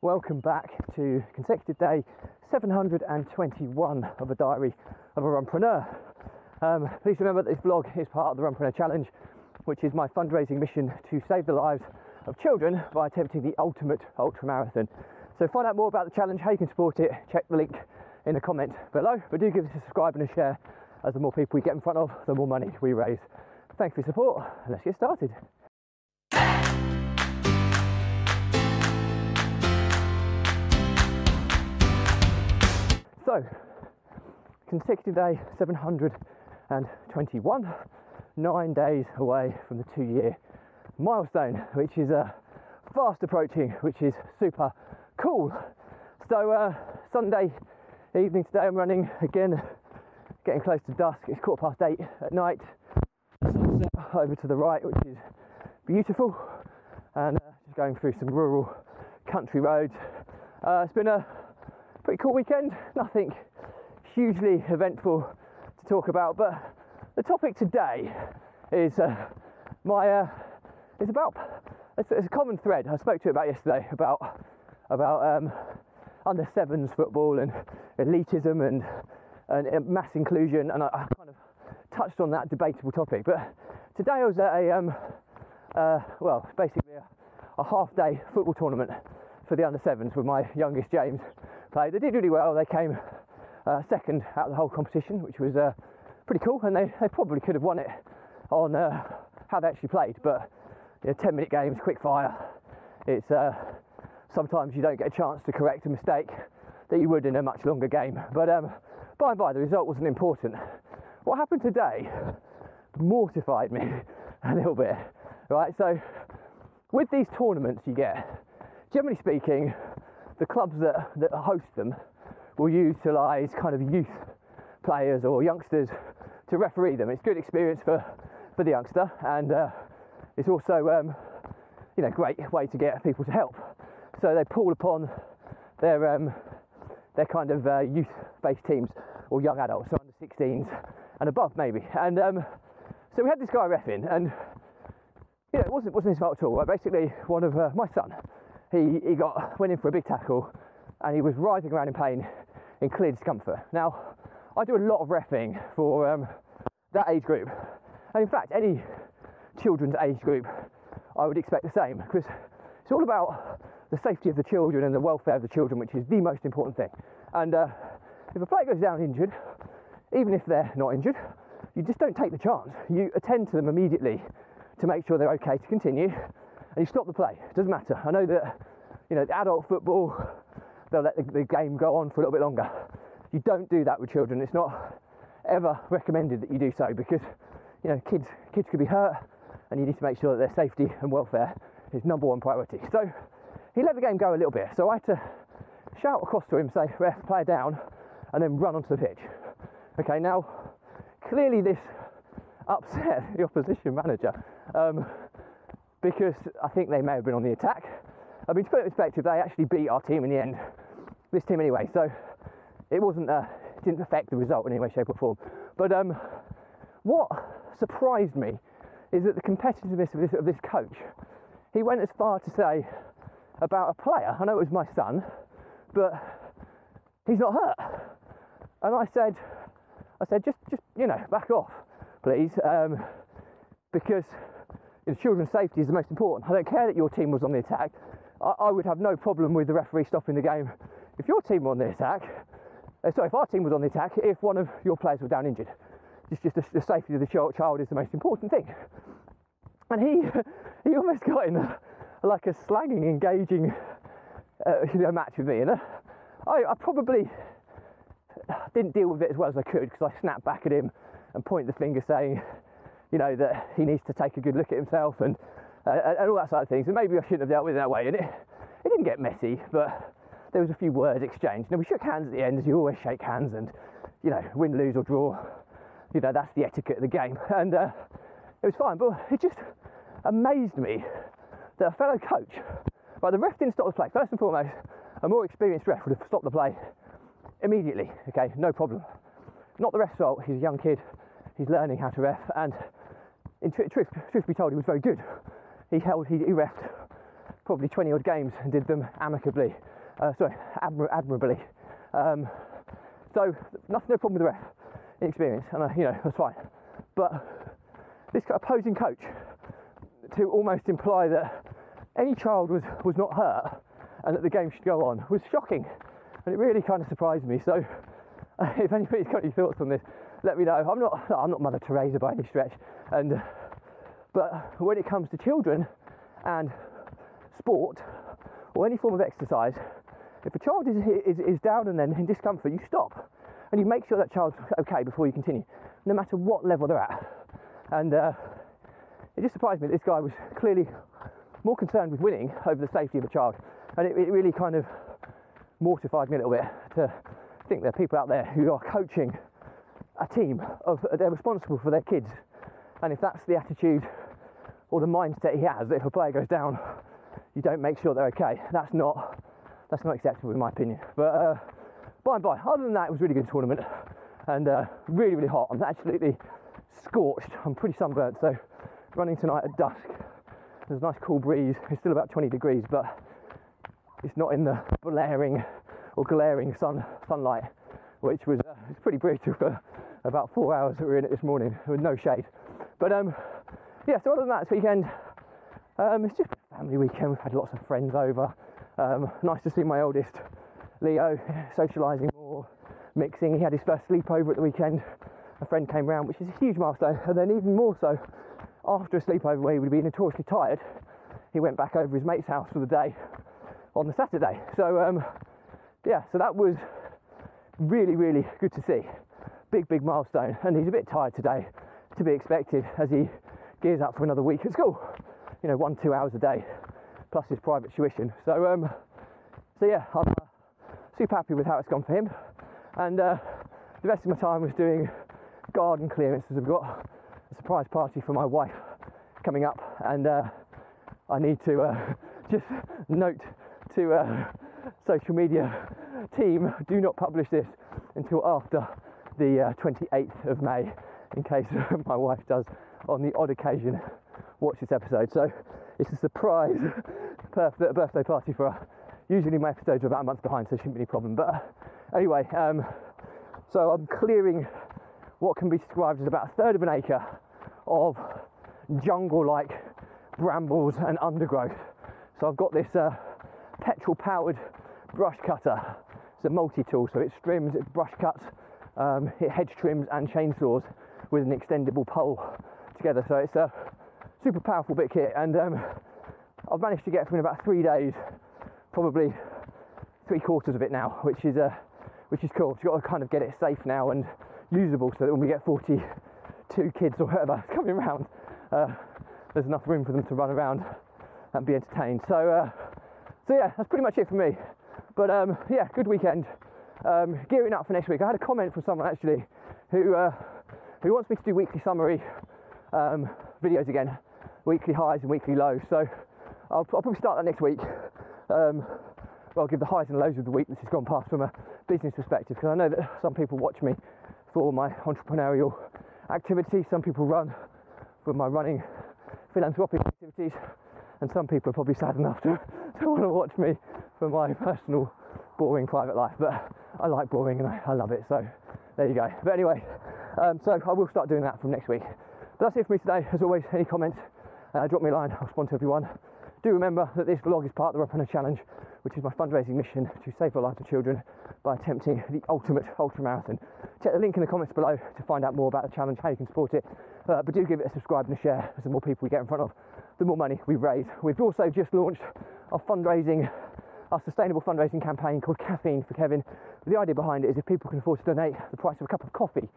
Welcome back to consecutive day 721 of a diary of a runpreneur. Um, please remember that this vlog is part of the Runpreneur Challenge, which is my fundraising mission to save the lives of children by attempting the ultimate ultra marathon. So find out more about the challenge, how you can support it, check the link in the comment below. But do give us a subscribe and a share, as the more people we get in front of, the more money we raise. Thanks for your support, and let's get started. So, consecutive day 721, nine days away from the two year milestone, which is uh, fast approaching, which is super cool. So, uh, Sunday evening today, I'm running again, getting close to dusk. It's quarter past eight at night. Sunset over to the right, which is beautiful, and uh, just going through some rural country roads. Uh, it's been a pretty cool weekend. Nothing hugely eventful to talk about, but the topic today is uh, my uh, is about it's, it's, a common thread. I spoke to you about yesterday about about um, under sevens football and elitism and and mass inclusion, and I, I, kind of touched on that debatable topic. But today I was at a um, uh, well, basically a, a half day football tournament for the under sevens with my youngest James played. They did really well. They came uh, second out of the whole competition, which was uh, pretty cool. And they, they probably could have won it on uh, how they actually played. But you know, 10 minute games, quick fire. It's uh, sometimes you don't get a chance to correct a mistake that you would in a much longer game. But um, by and by, the result wasn't important. What happened today mortified me a little bit. Right, so with these tournaments, you get generally speaking, the clubs that, that host them will utilise kind of youth players or youngsters to referee them. It's good experience for, for the youngster, and uh, it's also um, you know great way to get people to help. So they pull upon their um, their kind of uh, youth-based teams or young adults, so under 16s and above maybe. And um, so we had this guy refing, and you know it wasn't wasn't his fault at all. Right? Basically, one of uh, my son he, he got went in for a big tackle and he was writhing around in pain in clear discomfort. Now, I do a lot of refing for um, that age group, and in fact, any children's age group, I would expect the same because it's all about the safety of the children and the welfare of the children, which is the most important thing. And uh, if a player goes down injured, even if they're not injured, you just don't take the chance. You attend to them immediately to make sure they're okay to continue and you stop the play. It doesn't matter. I know that you know adult football they'll let the, the, game go on for a little bit longer. You don't do that with children. It's not ever recommended that you do so because you know kids kids could be hurt, and you need to make sure that their safety and welfare is number one priority. So he let the game go a little bit. So I had to shout across to him, say, "Ref, player down," and then run onto the pitch. Okay, now clearly this upset the opposition manager. Um, because I think they may have been on the attack. I mean, to put it in perspective, they actually beat our team in the end, this team anyway, so it wasn't, uh, it didn't affect the result in any way, shape, or form. But um, what surprised me is that the competitiveness of this, of this coach, he went as far to say about a player, I know it was my son, but he's not hurt. And I said, I said, just, just you know, back off, please, um, because children's safety is the most important. I don't care that your team was on the attack. I, I would have no problem with the referee stopping the game if your team were on the attack. Uh, sorry, if our team was on the attack, if one of your players was down injured. It's just the, the safety of the child, child is the most important thing. And he he almost got in a, like a slanging, engaging uh, you know, match with me. And uh, I, I probably didn't deal with it as well as I could because I snapped back at him and pointed the finger saying, you know, that he needs to take a good look at himself and, uh, and all that sort of things. And maybe I shouldn't have dealt with it that way. And it, it didn't get messy, but there was a few words exchanged. And we shook hands at the end, as you always shake hands, and, you know, win, lose, or draw. You know, that's the etiquette of the game. And uh, it was fine, but it just amazed me that a fellow coach, right, the ref didn't stop the play. First and foremost, a more experienced ref would have stopped the play immediately, okay, no problem. Not the ref's fault, he's a young kid, he's learning how to ref, and in tr- truth, truth be told, he was very good. He held, he, he refed probably 20 odd games and did them amicably. Uh, sorry, admir- admirably. Um, so nothing, no problem with the ref experience, and uh, you know that's fine. But this opposing coach to almost imply that any child was was not hurt and that the game should go on was shocking, and it really kind of surprised me. So uh, if anybody's got any thoughts on this, let me know. I'm not I'm not Mother Teresa by any stretch, and uh, but when it comes to children and sport or any form of exercise, if a child is, is, is down and then in discomfort, you stop and you make sure that child's okay before you continue, no matter what level they're at. And uh, it just surprised me that this guy was clearly more concerned with winning over the safety of a child. And it, it really kind of mortified me a little bit to think there are people out there who are coaching a team of they're responsible for their kids. And if that's the attitude or the mindset he has, that if a player goes down, you don't make sure they're okay. That's not that's not acceptable in my opinion. But uh, by and by, other than that, it was a really good tournament and uh, really really hot. I'm absolutely scorched. I'm pretty sunburnt, so running tonight at dusk. There's a nice cool breeze. It's still about 20 degrees, but it's not in the blaring or glaring sun sunlight, which was uh, it's pretty brutal for about four hours that we were in it this morning with no shade. But um, yeah, so other than that, this weekend, um, it's just a family weekend. We've had lots of friends over. Um, nice to see my oldest Leo socialising more, mixing. He had his first sleepover at the weekend. A friend came round, which is a huge milestone. And then even more so, after a sleepover where he would be notoriously tired, he went back over his mate's house for the day on the Saturday. So um, yeah, so that was really, really good to see. Big, big milestone. And he's a bit tired today, to be expected as he gears up for another week at school. You know, one, two hours a day, plus his private tuition. So, um, so yeah, I'm uh, super happy with how it's gone for him. And uh, the rest of my time was doing garden clearances. We've got a surprise party for my wife coming up, and uh, I need to uh, just note to uh, social media team do not publish this until after the 28th uh, of May, in case my wife does on the odd occasion watch this episode. So it's a surprise birthday party for her. Usually my episodes are about a month behind, so it shouldn't be any problem. But uh, anyway, um, so I'm clearing what can be described as about a third of an acre of jungle-like brambles and undergrowth. So I've got this uh, petrol-powered brush cutter. It's a multi-tool, so it trims, it brush cuts, um, it hedge trims and chainsaws with an extendable pole together. So it's a super powerful bit kit, and um, I've managed to get through in about three days, probably three quarters of it now, which is uh, which is cool. You've got to kind of get it safe now and usable, so that when we get 42 kids or whatever coming around, uh, there's enough room for them to run around and be entertained. So, uh, so yeah, that's pretty much it for me. But um, yeah, good weekend. Um, gearing up for next week. I had a comment from someone actually who uh, who wants me to do weekly summary um, videos again, weekly highs and weekly lows. So I'll, I'll probably start that next week. Um, well, I'll give the highs and lows of the week that's just gone past from a business perspective because I know that some people watch me for my entrepreneurial activities. Some people run for my running philanthropic activities, and some people are probably sad enough to, to want to watch me for my personal boring private life. But I like boring and I, I love it, so there you go. But anyway, um, so I will start doing that from next week. But that's it for me today. As always, any comments, uh, drop me a line. I'll respond to everyone. Do remember that this vlog is part of the Runpreneur Challenge, which is my fundraising mission to save the lives of children by attempting the ultimate ultra marathon. Check the link in the comments below to find out more about the challenge, how you can support it. Uh, but do give it a subscribe and a share, as the more people we get in front of, the more money we raise. We've also just launched our fundraising, our sustainable fundraising campaign called Caffeine for Kevin. The idea behind it is if people can afford to donate the price of a cup of coffee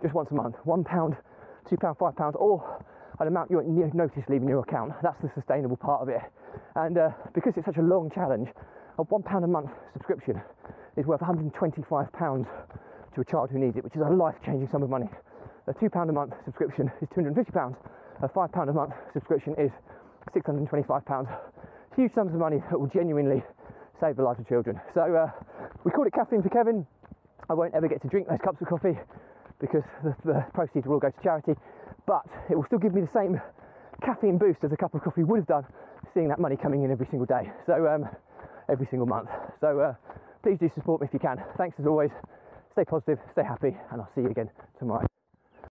just once a month, one pound, two pound, five pounds, or an amount you won't notice leaving your account. That's the sustainable part of it. And uh, because it's such a long challenge, a one pound a month subscription is worth 125 pounds to a child who needs it, which is a life-changing sum of money. A two pound a month subscription is 250 pounds. A five pound a month subscription is 625 pounds. Huge sums of money that will genuinely save the lives of children. So uh, we call it caffeine for Kevin. I won't ever get to drink those cups of coffee because the, the proceeds will all go to charity, but it will still give me the same caffeine boost as a cup of coffee would have done seeing that money coming in every single day. So um, every single month. So uh, please do support me if you can. Thanks as always. Stay positive, stay happy, and I'll see you again tomorrow.